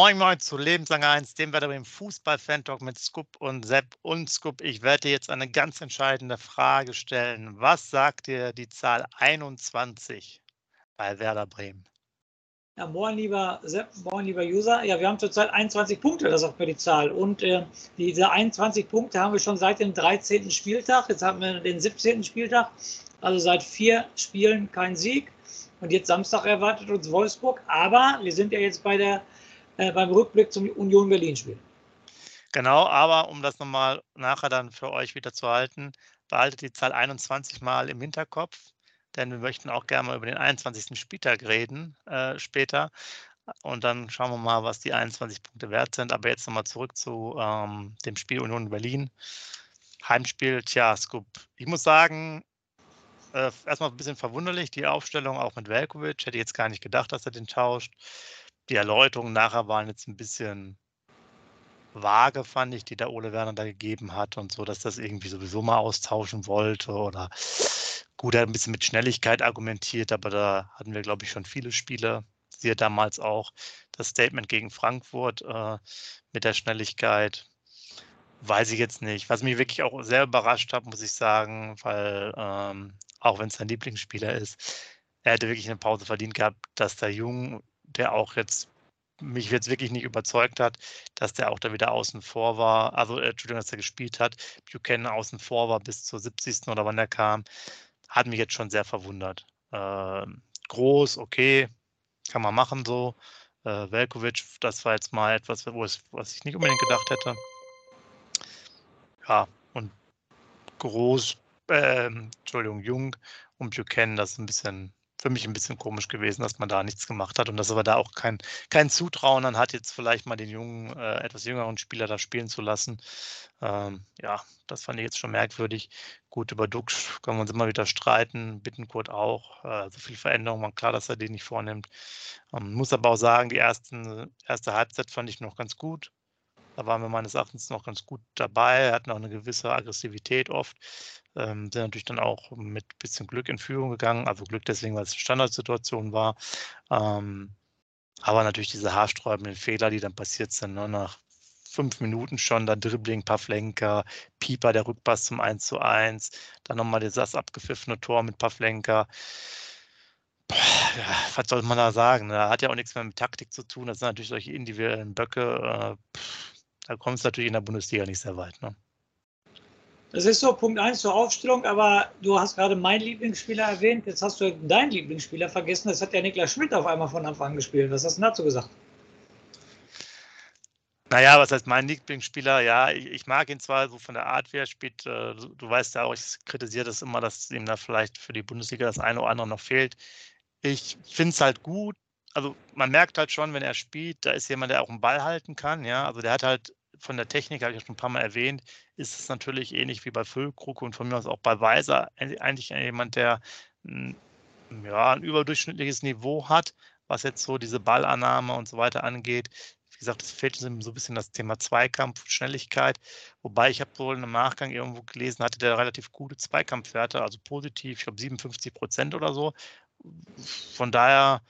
Moin Moin zu Lebenslang 1, dem Wetter im Fußball-Fan-Talk mit Scoop und Sepp. Und Scoop, ich werde dir jetzt eine ganz entscheidende Frage stellen. Was sagt dir die Zahl 21 bei Werder Bremen? Ja, moin lieber Sepp, moin lieber User. Ja, wir haben zurzeit 21 Punkte, das sagt mir die Zahl. Und äh, diese 21 Punkte haben wir schon seit dem 13. Spieltag. Jetzt haben wir den 17. Spieltag. Also seit vier Spielen kein Sieg. Und jetzt Samstag erwartet uns Wolfsburg. Aber wir sind ja jetzt bei der äh, beim Rückblick zum Union Berlin-Spiel. Genau, aber um das nochmal nachher dann für euch wieder zu halten, behaltet die Zahl 21 mal im Hinterkopf, denn wir möchten auch gerne mal über den 21. Spieltag reden äh, später. Und dann schauen wir mal, was die 21 Punkte wert sind. Aber jetzt nochmal zurück zu ähm, dem Spiel Union Berlin. Heimspiel, tja, Scoop. Ich muss sagen, äh, erstmal ein bisschen verwunderlich, die Aufstellung auch mit Velkovic. Hätte ich jetzt gar nicht gedacht, dass er den tauscht die Erläuterungen nachher waren jetzt ein bisschen vage, fand ich, die der Ole Werner da gegeben hat und so, dass das irgendwie sowieso mal austauschen wollte oder gut, er hat ein bisschen mit Schnelligkeit argumentiert, aber da hatten wir, glaube ich, schon viele Spiele. Siehe damals auch das Statement gegen Frankfurt äh, mit der Schnelligkeit. Weiß ich jetzt nicht. Was mich wirklich auch sehr überrascht hat, muss ich sagen, weil ähm, auch wenn es sein Lieblingsspieler ist, er hätte wirklich eine Pause verdient gehabt, dass der Jung der auch jetzt mich jetzt wirklich nicht überzeugt hat, dass der auch da wieder außen vor war. Also, äh, Entschuldigung, dass er gespielt hat. Buchanan außen vor war bis zur 70. oder wann er kam. Hat mich jetzt schon sehr verwundert. Äh, groß, okay, kann man machen so. Äh, Velkovic, das war jetzt mal etwas, es, was ich nicht unbedingt gedacht hätte. Ja, und groß, äh, Entschuldigung, Jung und Buchanan, das ist ein bisschen für mich ein bisschen komisch gewesen, dass man da nichts gemacht hat und dass aber da auch kein, kein Zutrauen dann hat, jetzt vielleicht mal den jungen, äh, etwas jüngeren Spieler da spielen zu lassen. Ähm, ja, das fand ich jetzt schon merkwürdig. Gut, über Dux können wir uns immer wieder streiten, Bittenkurt auch. Äh, so viel Veränderung, war klar, dass er den nicht vornimmt. Ähm, muss aber auch sagen, die ersten, erste Halbzeit fand ich noch ganz gut. Da waren wir meines Erachtens noch ganz gut dabei, hatten auch eine gewisse Aggressivität oft. Ähm, sind natürlich dann auch mit ein bisschen Glück in Führung gegangen. Also Glück deswegen, weil es eine Standardsituation war. Ähm, aber natürlich diese haarsträubenden Fehler, die dann passiert sind, ne, nach fünf Minuten schon, dann Dribbling, Pavlenka, Pieper, der Rückpass zum 1 zu 1, dann nochmal das abgepfiffene Tor mit Pavlenka. Ja, was soll man da sagen? Da hat ja auch nichts mehr mit Taktik zu tun. Das sind natürlich solche individuellen Böcke. Äh, da kommt es natürlich in der Bundesliga nicht sehr weit. Ne? Das ist so Punkt 1 zur Aufstellung, aber du hast gerade meinen Lieblingsspieler erwähnt. Jetzt hast du deinen Lieblingsspieler vergessen. Das hat ja Niklas Schmidt auf einmal von Anfang an gespielt. Was hast du dazu gesagt? Naja, was heißt mein Lieblingsspieler? Ja, ich, ich, mag ihn zwar so von der Art, wie er spielt. Äh, du, du weißt ja auch, ich kritisiere das immer, dass ihm da vielleicht für die Bundesliga das eine oder andere noch fehlt. Ich finde es halt gut. Also man merkt halt schon, wenn er spielt, da ist jemand, der auch einen Ball halten kann. Ja, also der hat halt von der Technik, habe ich ja schon ein paar Mal erwähnt, ist es natürlich ähnlich wie bei Füllkrug und von mir aus auch bei Weiser eigentlich jemand, der hm, ja, ein überdurchschnittliches Niveau hat, was jetzt so diese Ballannahme und so weiter angeht. Wie gesagt, es fehlt so ein bisschen das Thema Zweikampf, Schnelligkeit. Wobei ich habe wohl im Nachgang irgendwo gelesen, hatte der relativ gute Zweikampfwerte, also positiv, ich glaube 57 Prozent oder so. Von daher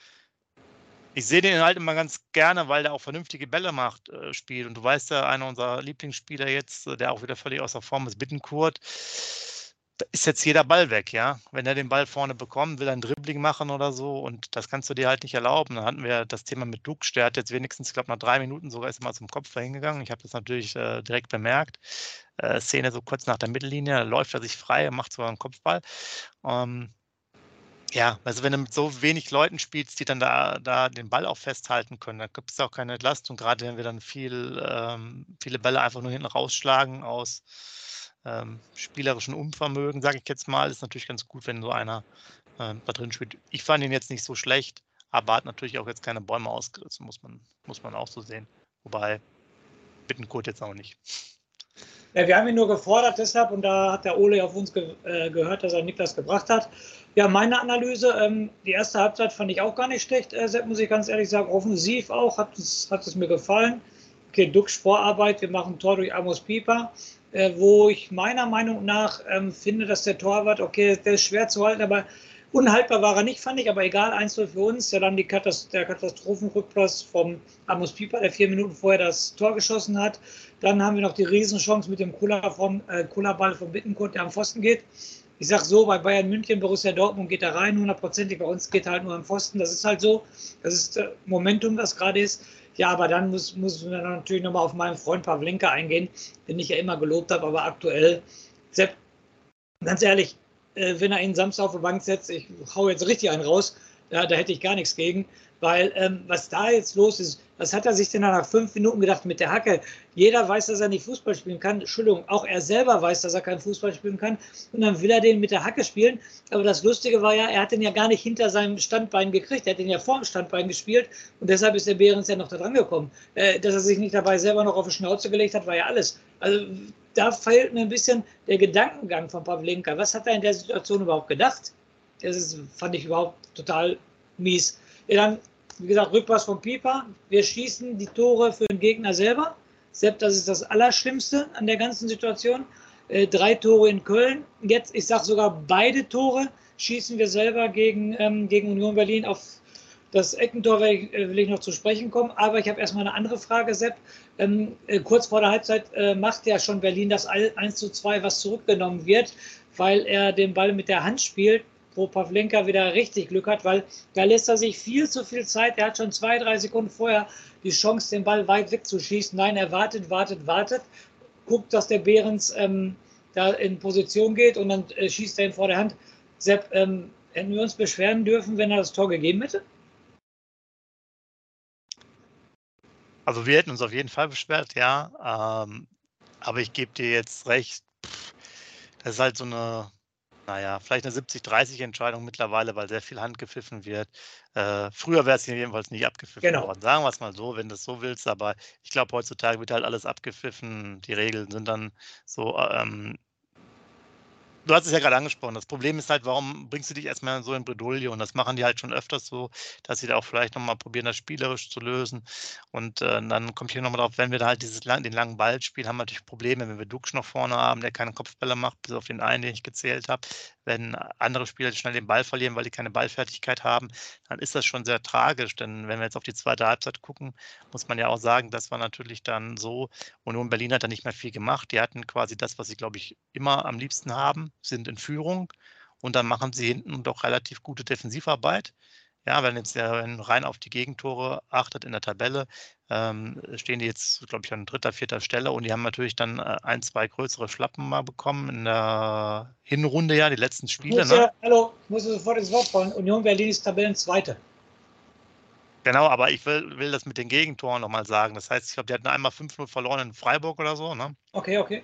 ich sehe den halt immer ganz gerne, weil der auch vernünftige Bälle macht, äh, spielt. Und du weißt ja, einer unserer Lieblingsspieler jetzt, äh, der auch wieder völlig außer Form ist, Bittenkurt, da ist jetzt jeder Ball weg, ja. Wenn er den Ball vorne bekommt, will er ein Dribbling machen oder so und das kannst du dir halt nicht erlauben. Dann hatten wir das Thema mit Dux, der hat jetzt wenigstens, ich glaube, nach drei Minuten sogar ist er mal zum Kopf hingegangen. Ich habe das natürlich äh, direkt bemerkt. Äh, Szene so kurz nach der Mittellinie, läuft er sich frei, macht sogar einen Kopfball. Ähm, ja, also wenn du mit so wenig Leuten spielst, die dann da, da den Ball auch festhalten können, dann gibt es auch keine Entlastung, gerade wenn wir dann viel, ähm, viele Bälle einfach nur hinten rausschlagen aus ähm, spielerischem Unvermögen, sage ich jetzt mal, ist natürlich ganz gut, wenn so einer ähm, da drin spielt. Ich fand ihn jetzt nicht so schlecht, aber hat natürlich auch jetzt keine Bäume ausgerissen, muss man, muss man auch so sehen. Wobei Bittenkurt jetzt auch nicht. Ja, wir haben ihn nur gefordert deshalb und da hat der Ole auf uns ge äh, gehört, dass er Niklas gebracht hat. Ja, meine Analyse, ähm, die erste Halbzeit fand ich auch gar nicht schlecht, äh, muss ich ganz ehrlich sagen. Offensiv auch, hat es, hat es mir gefallen. Okay, Dux Vorarbeit, wir machen Tor durch Amos Pieper, äh, wo ich meiner Meinung nach ähm, finde, dass der Torwart, okay, der ist schwer zu halten, aber Unhaltbar war er nicht, fand ich, aber egal, 1-0 für uns. Ja, dann die Katast der Katastrophenrückpass vom Amos Pieper, der vier Minuten vorher das Tor geschossen hat. Dann haben wir noch die Riesenchance mit dem Kula vom, äh, Kula-Ball von Bittenkurt, der am Pfosten geht. Ich sag so, bei Bayern München, Borussia Dortmund geht er rein, hundertprozentig. Bei uns geht halt nur am Pfosten. Das ist halt so. Das ist äh, Momentum, das gerade ist. Ja, aber dann muss, muss man natürlich nochmal auf meinen Freund Pavlenka eingehen, den ich ja immer gelobt habe, aber aktuell, Sepp, ganz ehrlich, äh, wenn er ihn Samstag auf die Bank setzt, ich hau jetzt richtig einen raus, da, da hätte ich gar nichts gegen. Weil ähm, was da jetzt los ist, was hat er sich denn nach fünf Minuten gedacht mit der Hacke? Jeder weiß, dass er nicht Fußball spielen kann. Entschuldigung, auch er selber weiß, dass er kein Fußball spielen kann. Und dann will er den mit der Hacke spielen. Aber das Lustige war ja, er hat den ja gar nicht hinter seinem Standbein gekriegt. Er hat den ja vor dem Standbein gespielt. Und deshalb ist der Behrens ja noch da dran gekommen. Äh, dass er sich nicht dabei selber noch auf die Schnauze gelegt hat, war ja alles. Also da fehlt mir ein bisschen der Gedankengang von Pavlenka. Was hat er in der Situation überhaupt gedacht? Das ist, fand ich überhaupt total mies. Dann, wie gesagt, Rückpass von Pieper. Wir schießen die Tore für den Gegner selber. Selbst das ist das Allerschlimmste an der ganzen Situation. Äh, drei Tore in Köln. Jetzt, ich sage sogar beide Tore schießen wir selber gegen, ähm, gegen Union Berlin. Auf das Eckentor will ich, äh, will ich noch zu sprechen kommen. Aber ich habe erstmal eine andere Frage, Sepp. Ähm, äh, kurz vor der Halbzeit äh, macht ja schon Berlin das 1 zu 2, was zurückgenommen wird, weil er den Ball mit der Hand spielt wo Pavlenka wieder richtig Glück hat, weil da lässt er sich viel zu viel Zeit. Er hat schon zwei, drei Sekunden vorher die Chance, den Ball weit wegzuschießen. Nein, er wartet, wartet, wartet, guckt, dass der Behrens ähm, da in Position geht und dann äh, schießt er ihn vor der Hand. Sepp, ähm, hätten wir uns beschweren dürfen, wenn er das Tor gegeben hätte? Also wir hätten uns auf jeden Fall beschwert, ja. Ähm, aber ich gebe dir jetzt recht. Das ist halt so eine naja, vielleicht eine 70-30-Entscheidung mittlerweile, weil sehr viel Hand gepfiffen wird. Äh, früher wäre es jedenfalls nicht abgepfiffen genau. worden. Sagen wir es mal so, wenn du es so willst. Aber ich glaube, heutzutage wird halt alles abgepfiffen. Die Regeln sind dann so ähm, du hast es ja gerade angesprochen. Das Problem ist halt, warum bringst du dich erstmal so in Bredouille? Und das machen die halt schon öfters so, dass sie da auch vielleicht nochmal probieren, das spielerisch zu lösen. Und äh, dann kommt hier nochmal drauf, wenn wir da halt dieses lang, den langen Ball spielen, haben wir natürlich Probleme, wenn wir Dux noch vorne haben, der keine Kopfbälle macht, bis auf den einen, den ich gezählt habe. Wenn andere Spieler schnell den Ball verlieren, weil die keine Ballfertigkeit haben, dann ist das schon sehr tragisch. Denn wenn wir jetzt auf die zweite Halbzeit gucken, muss man ja auch sagen, das war natürlich dann so, Union Berlin hat da nicht mehr viel gemacht. Die hatten quasi das, was sie, glaube ich, immer am liebsten haben, sind in Führung und dann machen sie hinten doch relativ gute Defensivarbeit. Ja, wenn jetzt der rein auf die Gegentore achtet in der Tabelle, ähm, stehen die jetzt, glaube ich, an dritter, vierter Stelle und die haben natürlich dann äh, ein, zwei größere Schlappen mal bekommen in der Hinrunde, ja, die letzten Spiele. Ne? Ja, hallo, ich muss sofort ins Wort fallen. Union Berlin ist Tabellenzweite. Genau, aber ich will, will das mit den Gegentoren nochmal sagen. Das heißt, ich glaube, die hatten einmal 5-0 verloren in Freiburg oder so. Ne? Okay, okay.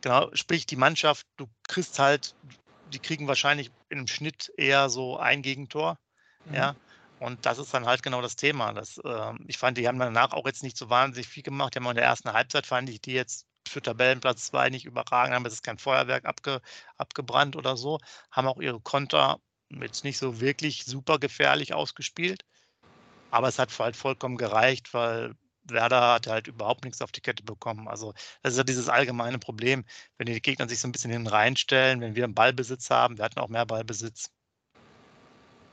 Genau, sprich die Mannschaft, du kriegst halt, die kriegen wahrscheinlich im Schnitt eher so ein Gegentor. Mhm. Ja. Und das ist dann halt genau das Thema. Das, äh, ich fand, die haben danach auch jetzt nicht so wahnsinnig viel gemacht. Die haben in der ersten Halbzeit, fand ich die jetzt für Tabellenplatz 2 nicht überragend, haben jetzt kein Feuerwerk abge, abgebrannt oder so, haben auch ihre Konter jetzt nicht so wirklich super gefährlich ausgespielt. Aber es hat halt vollkommen gereicht, weil Werder hat halt überhaupt nichts auf die Kette bekommen. Also das ist ja dieses allgemeine Problem, wenn die Gegner sich so ein bisschen hin reinstellen, wenn wir einen Ballbesitz haben, wir hatten auch mehr Ballbesitz.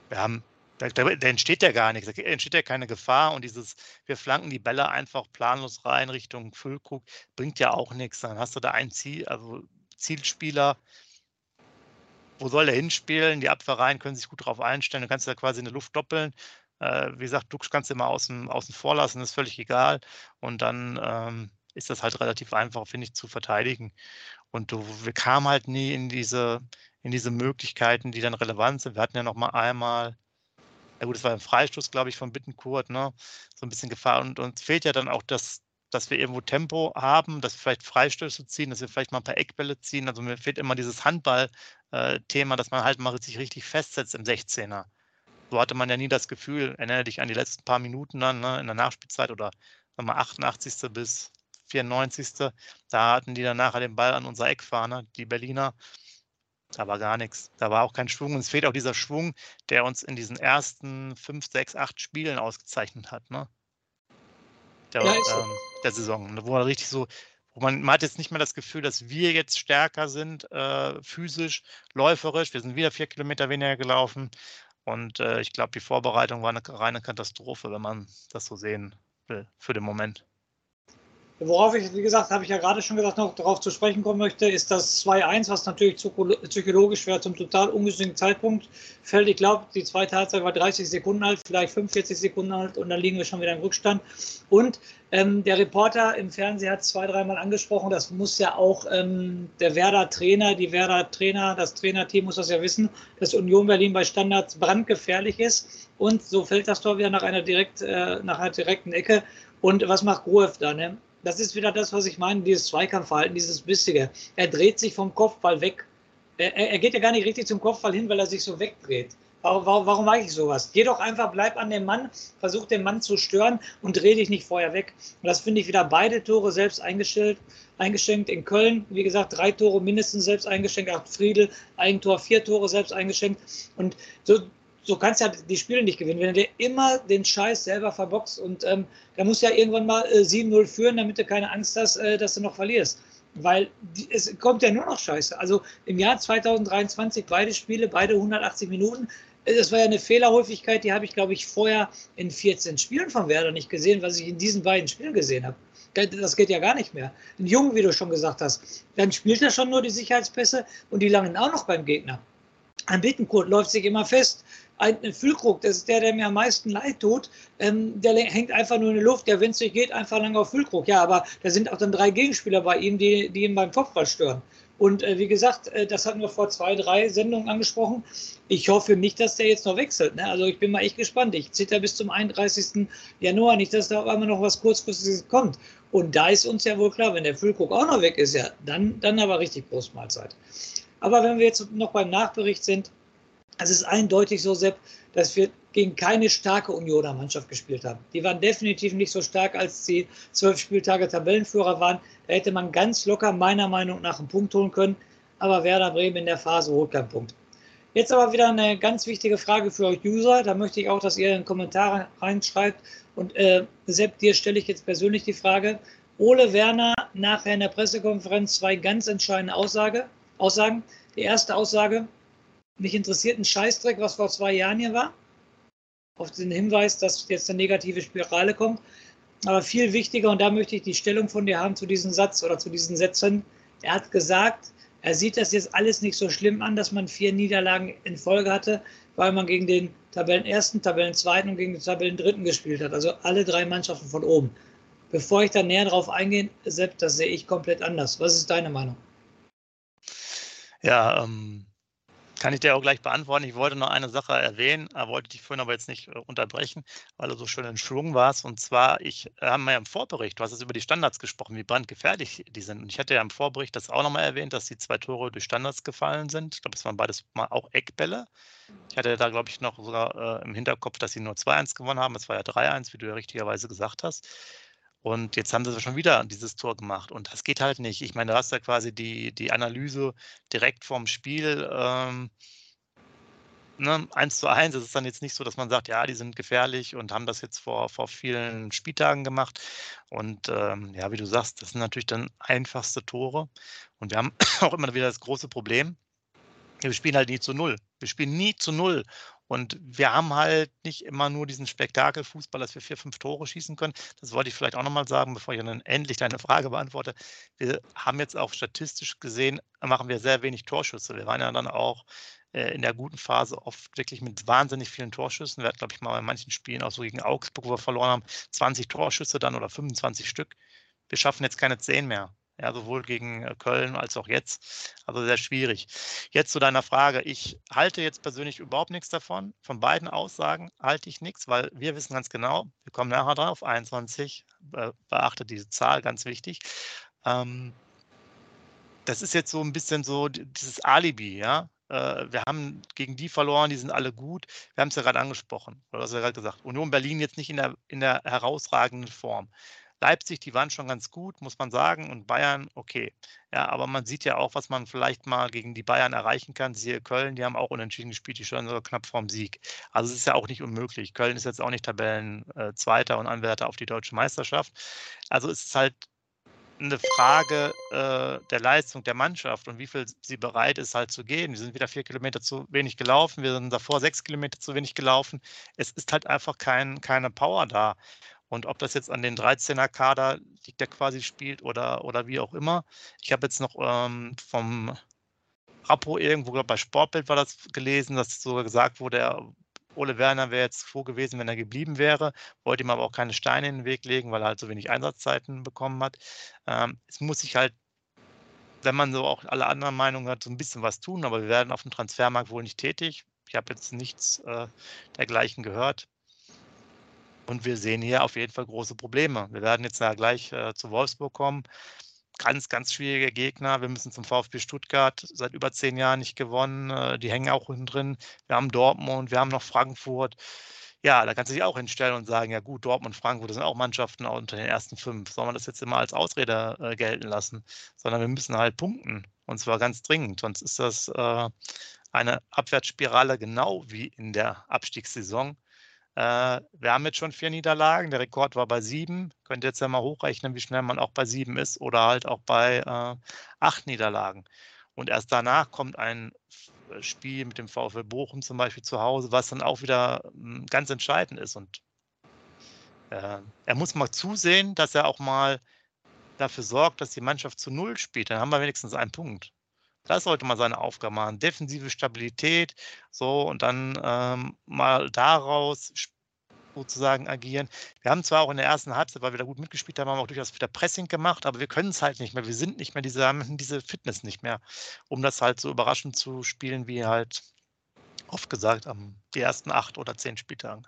Wir haben, da, da, da entsteht ja gar nichts, da entsteht ja keine Gefahr und dieses, wir flanken die Bälle einfach planlos rein Richtung Füllkrug, bringt ja auch nichts. Dann hast du da ein Ziel, also Zielspieler, wo soll er hinspielen? Die Abwehrreihen können sich gut darauf einstellen, du kannst ja quasi in der Luft doppeln äh, wie gesagt, Dux kannst du immer außen, außen vor lassen, ist völlig egal. Und dann ähm, ist das halt relativ einfach, finde ich, zu verteidigen. Und du, wir kamen halt nie in diese, in diese Möglichkeiten, die dann relevant sind. Wir hatten ja noch mal einmal, ja gut, es war ein Freistoß, glaube ich, von Bittenkurt, ne? so ein bisschen Gefahr. Und uns fehlt ja dann auch das, dass wir irgendwo Tempo haben, dass wir vielleicht Freistöße ziehen, dass wir vielleicht mal ein paar Eckbälle ziehen. Also mir fehlt immer dieses Handball-Thema, äh, dass man halt mal sich richtig festsetzt im 16er so hatte man ja nie das Gefühl, erinnere dich an die letzten paar Minuten dann ne, in der Nachspielzeit oder sagen wir 88. bis 94. Da hatten die dann nachher den Ball an unserer Eckfahne, die Berliner. Da war gar nichts. Da war auch kein Schwung. Und es fehlt auch dieser Schwung, der uns in diesen ersten 5, 6, 8 Spielen ausgezeichnet hat. Ne? Der, ja, ähm, der Saison. Wo man richtig so, man, man hat jetzt nicht mehr das Gefühl, dass wir jetzt stärker sind, äh, physisch, läuferisch. Wir sind wieder vier Kilometer weniger gelaufen. Und äh, ich glaube, die Vorbereitung war eine reine Katastrophe, wenn man das so sehen will, für den Moment. Worauf ich, wie gesagt, habe ich ja gerade schon gesagt, noch darauf zu sprechen kommen möchte, ist das 2-1, was natürlich psychologisch schwer zum total ungünstigen Zeitpunkt fällt. Ich glaube, die zweite Halbzeit war 30 Sekunden alt, vielleicht 45 Sekunden alt und dann liegen wir schon wieder im Rückstand. Und ähm, der Reporter im Fernsehen hat zwei, dreimal angesprochen, das muss ja auch ähm, der Werder-Trainer, die Werder-Trainer, das Trainerteam muss das ja wissen, dass Union Berlin bei Standards brandgefährlich ist. Und so fällt das Tor wieder nach einer, direkt, äh, nach einer direkten Ecke. Und was macht Gruev da? Ne? Das ist wieder das, was ich meine, dieses Zweikampfverhalten, dieses Bissige. Er dreht sich vom Kopfball weg. Er, er, geht ja gar nicht richtig zum Kopfball hin, weil er sich so wegdreht. Warum, warum, warum mache ich sowas? Geh doch einfach, bleib an dem Mann, versuch den Mann zu stören und dreh dich nicht vorher weg. Und das finde ich wieder beide Tore selbst eingestellt, eingeschenkt. In Köln, wie gesagt, drei Tore mindestens selbst eingeschenkt. Acht Friedel, Eigentor, vier Tore selbst eingeschenkt. Und so, so kannst du ja die Spiele nicht gewinnen. Wenn du immer den Scheiß selber verboxt und ähm, da musst du ja irgendwann mal äh, 7-0 führen, damit du keine Angst hast, äh, dass du noch verlierst. Weil die, es kommt ja nur noch Scheiße. Also im Jahr 2023 beide Spiele, beide 180 Minuten. Äh, das war ja eine Fehlerhäufigkeit, die habe ich, glaube ich, vorher in 14 Spielen von Werder nicht gesehen, was ich in diesen beiden Spielen gesehen habe. Das geht ja gar nicht mehr. Ein Jungen, wie du schon gesagt hast, dann spielt er schon nur die Sicherheitspässe und die langen auch noch beim Gegner. Ein Bittenkurt läuft sich immer fest ein Füllkrug, das ist der, der mir am meisten leid tut, ähm, der hängt einfach nur in der Luft, der, wenn es nicht geht, einfach lang auf Füllkrug. Ja, aber da sind auch dann drei Gegenspieler bei ihm, die, die ihn beim Kopfball stören. Und äh, wie gesagt, äh, das hatten wir vor zwei, drei Sendungen angesprochen. Ich hoffe nicht, dass der jetzt noch wechselt. Ne? Also ich bin mal echt gespannt. Ich zitter bis zum 31. Januar nicht, dass da auf einmal noch was kurzfristiges kommt. Und da ist uns ja wohl klar, wenn der Füllkrug auch noch weg ist, ja, dann, dann aber richtig Großmahlzeit. Aber wenn wir jetzt noch beim Nachbericht sind, es ist eindeutig so, Sepp, dass wir gegen keine starke Unioner Mannschaft gespielt haben. Die waren definitiv nicht so stark, als sie zwölf Spieltage Tabellenführer waren. Da hätte man ganz locker meiner Meinung nach einen Punkt holen können. Aber Werder Bremen in der Phase holt keinen Punkt. Jetzt aber wieder eine ganz wichtige Frage für euch User. Da möchte ich auch, dass ihr in Kommentare reinschreibt. Und äh, Sepp, dir stelle ich jetzt persönlich die Frage. Ole Werner nachher in der Pressekonferenz zwei ganz entscheidende Aussage, Aussagen. Die erste Aussage, mich interessiert ein Scheißdreck, was vor zwei Jahren hier war. Auf den Hinweis, dass jetzt eine negative Spirale kommt. Aber viel wichtiger, und da möchte ich die Stellung von dir haben zu diesem Satz oder zu diesen Sätzen. Er hat gesagt, er sieht das jetzt alles nicht so schlimm an, dass man vier Niederlagen in Folge hatte, weil man gegen den Tabellenersten, Tabellenzweiten und gegen den Tabellendritten gespielt hat. Also alle drei Mannschaften von oben. Bevor ich da näher drauf eingehe, Sepp, das sehe ich komplett anders. Was ist deine Meinung? Ja, ähm, kann ich dir auch gleich beantworten. Ich wollte noch eine Sache erwähnen, wollte dich vorhin aber jetzt nicht äh, unterbrechen, weil du so schön in Schwung warst. Und zwar, ich äh, habe ja im Vorbericht, du hast jetzt über die Standards gesprochen, wie brandgefährlich die sind. Und ich hatte ja im Vorbericht das auch nochmal erwähnt, dass die zwei Tore durch Standards gefallen sind. Ich glaube, es waren beides mal auch Eckbälle. Ich hatte da, glaube ich, noch sogar äh, im Hinterkopf, dass sie nur 2-1 gewonnen haben. Es war ja 3-1, wie du ja richtigerweise gesagt hast. Und jetzt haben sie schon wieder dieses Tor gemacht. Und das geht halt nicht. Ich meine, du hast ja quasi die, die Analyse direkt vorm Spiel. Ähm, ne, 1 zu 1. Es ist dann jetzt nicht so, dass man sagt, ja, die sind gefährlich und haben das jetzt vor, vor vielen Spieltagen gemacht. Und ähm, ja, wie du sagst, das sind natürlich dann einfachste Tore. Und wir haben auch immer wieder das große Problem. Wir spielen halt nie zu null. Wir spielen nie zu null. Und wir haben halt nicht immer nur diesen Spektakelfußball, dass wir vier, fünf Tore schießen können. Das wollte ich vielleicht auch nochmal sagen, bevor ich dann endlich deine Frage beantworte. Wir haben jetzt auch statistisch gesehen, machen wir sehr wenig Torschüsse. Wir waren ja dann auch äh, in der guten Phase oft wirklich mit wahnsinnig vielen Torschüssen. Wir hatten, glaube ich, mal bei manchen Spielen, auch so gegen Augsburg, wo wir verloren haben, 20 Torschüsse dann oder 25 Stück. Wir schaffen jetzt keine 10 mehr. Ja, sowohl gegen äh, Köln als auch jetzt. Also sehr schwierig. Jetzt zu deiner Frage. Ich halte jetzt persönlich überhaupt nichts davon. Von beiden Aussagen halte ich nichts, weil wir wissen ganz genau, wir kommen nachher drauf, 21, beachtet diese Zahl, ganz wichtig. Ähm, das ist jetzt so ein bisschen so dieses Alibi, ja. Äh, wir haben gegen die verloren, die sind alle gut. Wir haben es ja gerade angesprochen, oder du ja gerade gesagt. Union Berlin jetzt nicht in der, in der herausragenden Form. Leipzig, die waren schon ganz gut, muss man sagen, und Bayern, okay. Ja, aber man sieht ja auch, was man vielleicht mal gegen die Bayern erreichen kann. Siehe Köln, die haben auch unentschieden gespielt, die stehen sogar knapp vorm Sieg. Also es ist ja auch nicht unmöglich. Köln ist jetzt auch nicht Tabellenzweiter äh, und Anwärter auf die deutsche Meisterschaft. Also es ist halt eine Frage äh, der Leistung der Mannschaft und wie viel sie bereit ist, halt zu gehen. Wir sind wieder vier Kilometer zu wenig gelaufen, wir sind davor sechs Kilometer zu wenig gelaufen. Es ist halt einfach kein, keine Power da. Und ob das jetzt an den 13er Kader liegt, der quasi spielt oder, oder wie auch immer. Ich habe jetzt noch ähm, vom Rappo irgendwo, bei Sportbild war das gelesen, dass sogar gesagt wurde, er Ole Werner wäre jetzt froh gewesen, wenn er geblieben wäre, wollte ihm aber auch keine Steine in den Weg legen, weil er halt so wenig Einsatzzeiten bekommen hat. Ähm, es muss sich halt, wenn man so auch alle anderen Meinungen hat, so ein bisschen was tun, aber wir werden auf dem Transfermarkt wohl nicht tätig. Ich habe jetzt nichts äh, dergleichen gehört. Und wir sehen hier auf jeden Fall große Probleme. Wir werden jetzt gleich äh, zu Wolfsburg kommen ganz, ganz schwieriger Gegner. Wir müssen zum VfB Stuttgart seit über zehn Jahren nicht gewonnen. Äh, die hängen auch hinten drin. Wir haben Dortmund, wir haben noch Frankfurt. Ja, da kannst du dich auch hinstellen und sagen, ja gut, Dortmund, Frankfurt, das sind auch Mannschaften unter den ersten fünf. Soll man das jetzt immer als Ausrede äh, gelten lassen? Sondern wir müssen halt punkten. Und zwar ganz dringend. Sonst ist das äh, eine Abwärtsspirale genau wie in der Abstiegssaison. Äh, wir haben jetzt schon vier Niederlagen. Der Rekord war bei sieben. Könnt ihr jetzt ja mal hochrechnen, wie schnell man auch bei sieben ist oder halt auch bei äh, acht Niederlagen. Und erst danach kommt ein äh, Spiel mit dem VfL Bochum zum Beispiel zu Hause, was dann auch wieder hm, ganz entscheidend ist. Und äh, er muss mal zusehen, dass er auch mal dafür sorgt, dass die Mannschaft zu Null spielt. Dann haben wir wenigstens einen Punkt. Das sollte man seine Aufgabe machen. Defensive Stabilität, so und dann ähm, mal daraus sozusagen agieren. Wir haben zwar auch in der ersten Halbzeit, weil wir da gut mitgespielt haben, haben wir auch durchaus wieder Pressing gemacht, aber wir können es halt nicht mehr. Wir sind nicht mehr diese, haben diese Fitness nicht mehr, um das halt so überraschend zu spielen, wie halt oft gesagt am die ersten acht oder zehn Spieltagen.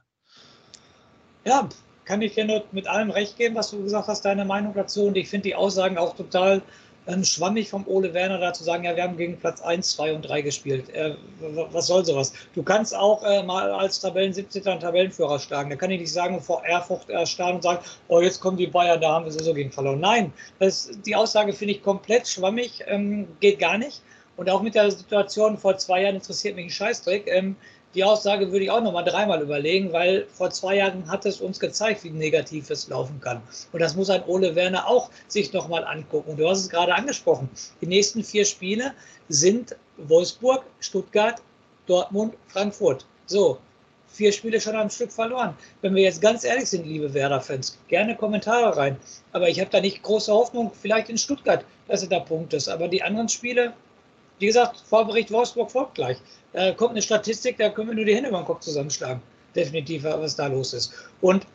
Ja, kann ich dir nur mit allem recht geben, was du gesagt hast, deine Meinung dazu. Und ich finde die Aussagen auch total ähm, schwammig vom Ole Werner da zu sagen, ja, wir haben gegen Platz 1, 2 und 3 gespielt. Äh, was soll sowas? Du kannst auch äh, mal als Tabellen 17. einen Tabellenführer schlagen. Da kann ich nicht sagen, vor Erfurt erstarren und sagen, oh, jetzt kommen die Bayern, da haben wir sowieso gegen verloren. Nein, das, die Aussage finde ich komplett schwammig, ähm, geht gar nicht. Und auch mit der Situation vor zwei Jahren interessiert mich ein Scheißdreck. Ähm, die Aussage würde ich auch noch mal dreimal überlegen, weil vor zwei Jahren hat es uns gezeigt, wie negativ es laufen kann. Und das muss ein Ole Werner auch sich noch mal angucken. Du hast es gerade angesprochen. Die nächsten vier Spiele sind Wolfsburg, Stuttgart, Dortmund, Frankfurt. So, vier Spiele schon am Stück verloren. Wenn wir jetzt ganz ehrlich sind, liebe Werder-Fans, gerne Kommentare rein. Aber ich habe da nicht große Hoffnung, vielleicht in Stuttgart, dass er da Punkt ist. Aber die anderen Spiele, wie gesagt, Vorbericht Wolfsburg folgt gleich. Da kommt eine Statistik, da können wir nur die Hände über den Kopf zusammenschlagen. Definitiv, was da los ist. Und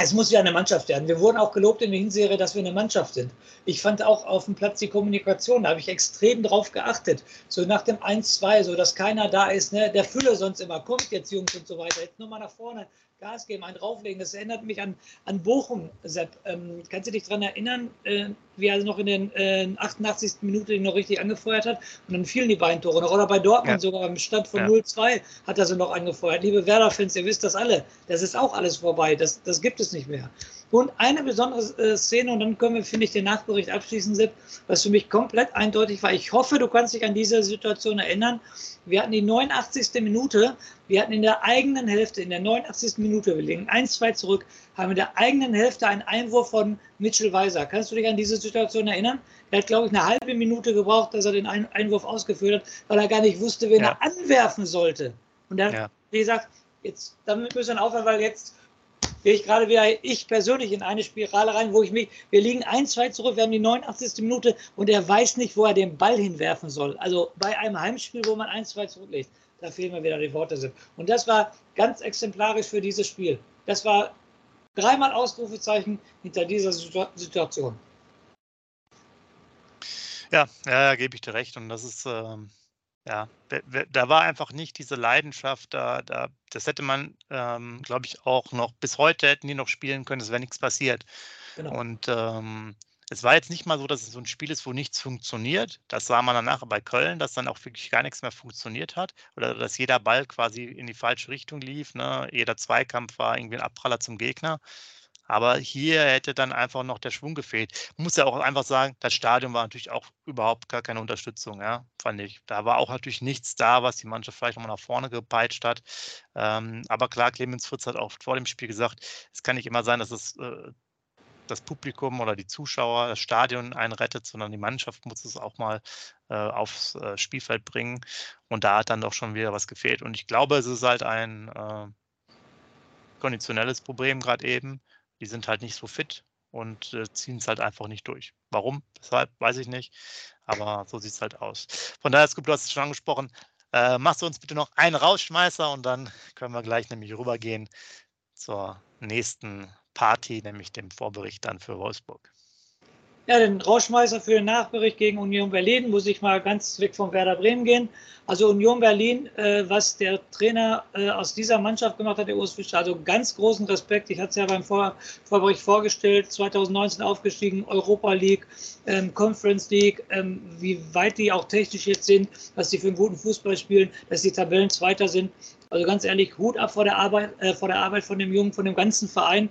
es muss ja eine Mannschaft werden. Wir wurden auch gelobt in der Hinserie, dass wir eine Mannschaft sind. Ich fand auch auf dem Platz die Kommunikation, da habe ich extrem drauf geachtet. So nach dem 1-2, so dass keiner da ist, ne? der Fülle sonst immer kommt jetzt Jungs und so weiter. Jetzt nur mal nach vorne, Gas geben, einen drauflegen. Das erinnert mich an, an Bochum, Sepp. Ähm, kannst du dich daran erinnern, äh, wie er noch in den äh, 88. Minute noch richtig angefeuert hat? Und dann fielen die beiden Tore noch. Oder bei Dortmund ja. sogar im Stand von ja. 0-2 hat er sie noch angefeuert. Liebe Werder-Fans, ihr wisst das alle. Das ist auch alles vorbei. Das, das gibt es nicht mehr. Und eine besondere äh, Szene, und dann können wir, finde ich, den Nachbericht abschließen, Sepp, was für mich komplett eindeutig war. Ich hoffe, du kannst dich an diese Situation erinnern. Wir hatten die 89. Minute, wir hatten in der eigenen Hälfte, in der 89. Minute, wir legen 1-2 zurück, haben in der eigenen Hälfte einen Einwurf von Mitchell Weiser. Kannst du dich an diese Situation erinnern? Er hat, glaube ich, eine halbe Minute gebraucht, dass er den Einwurf ausgeführt hat, weil er gar nicht wusste, wen ja. er anwerfen sollte. Und er hat, ja. wie gesagt, jetzt, damit müssen wir aufhören, weil jetzt gehe ich gerade wieder, ich persönlich, in eine Spirale rein, wo ich mich, wir liegen 1-2 zurück, wir haben die 89. Minute und er weiß nicht, wo er den Ball hinwerfen soll. Also bei einem Heimspiel, wo man 1-2 zurücklegt, da fehlen mir wieder die Worte. Und das war ganz exemplarisch für dieses Spiel. Das war dreimal Ausrufezeichen hinter dieser Situation. Ja, ja, gebe ich dir recht. Und das ist, ähm, ja, da war einfach nicht diese Leidenschaft da. da das hätte man, ähm, glaube ich, auch noch bis heute hätten die noch spielen können. Es wäre nichts passiert. Genau. Und ähm, es war jetzt nicht mal so, dass es so ein Spiel ist, wo nichts funktioniert. Das sah man danach bei Köln, dass dann auch wirklich gar nichts mehr funktioniert hat. Oder dass jeder Ball quasi in die falsche Richtung lief. Ne? Jeder Zweikampf war irgendwie ein Abpraller zum Gegner. Aber hier hätte dann einfach noch der Schwung gefehlt. Ich muss ja auch einfach sagen, das Stadion war natürlich auch überhaupt gar keine Unterstützung, ja, fand ich. Da war auch natürlich nichts da, was die Mannschaft vielleicht nochmal nach vorne gepeitscht hat. Ähm, aber klar, Clemens Fritz hat auch vor dem Spiel gesagt, es kann nicht immer sein, dass es äh, das Publikum oder die Zuschauer, das Stadion einen rettet, sondern die Mannschaft muss es auch mal äh, aufs äh, Spielfeld bringen. Und da hat dann doch schon wieder was gefehlt. Und ich glaube, es ist halt ein äh, konditionelles Problem gerade eben. Die sind halt nicht so fit und äh, ziehen es halt einfach nicht durch. Warum? Weshalb? Weiß ich nicht. Aber so sieht es halt aus. Von daher, Scoop, du hast es schon angesprochen. Äh, machst du uns bitte noch einen Rausschmeißer und dann können wir gleich nämlich rübergehen zur nächsten Party, nämlich dem Vorbericht dann für Wolfsburg. Ja, den Rauschmeißer für den Nachbericht gegen Union Berlin muss ich mal ganz weg vom Werder Bremen gehen. Also Union Berlin, äh, was der Trainer äh, aus dieser Mannschaft gemacht hat, der Urs Fischer, also ganz großen Respekt. Ich hatte es ja beim Vor Vorbericht vorgestellt, 2019 aufgestiegen, Europa League, ähm, Conference League, ähm, wie weit die auch technisch jetzt sind, dass sie für einen guten Fußball spielen, dass die Tabellen Zweiter sind. Also ganz ehrlich, Hut ab vor der Arbeit, äh, vor der Arbeit von dem Jungen, von dem ganzen Verein.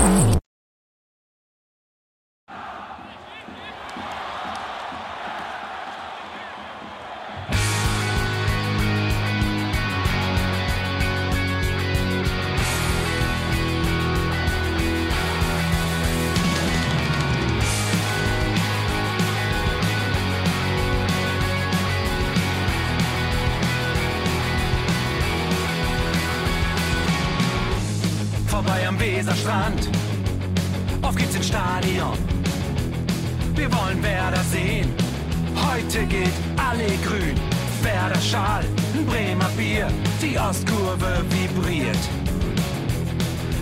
Mm-hmm. Weserstrand. Auf geht's ins Stadion. Wir wollen Werder sehen. Heute geht alle grün. Werder Schal, ein Bremer Bier. Die Ostkurve vibriert.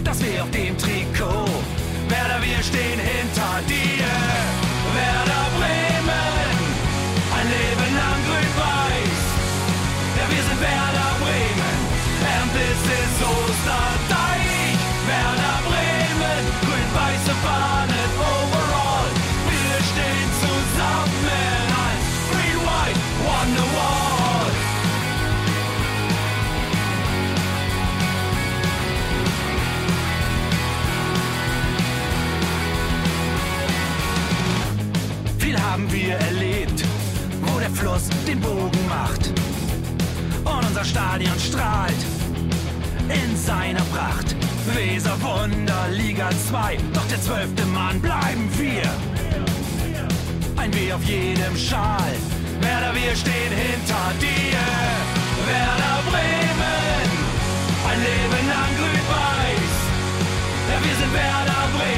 Das wir auf dem Trikot. Werder, wir stehen hinter dir. Werder Bremen. Weser Wunder, Liga 2, doch der zwölfte Mann bleiben wir. Ein W auf jedem Schal, Werder, wir stehen hinter dir. Werder Bremen, ein Leben lang grün-weiß. Ja, wir sind Werder Bremen,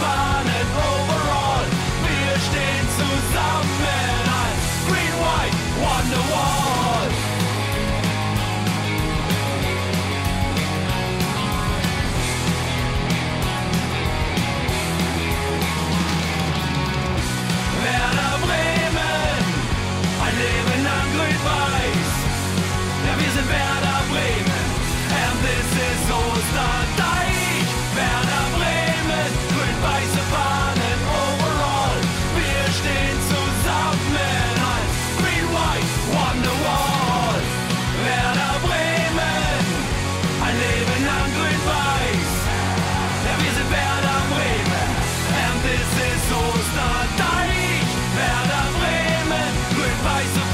fun. advice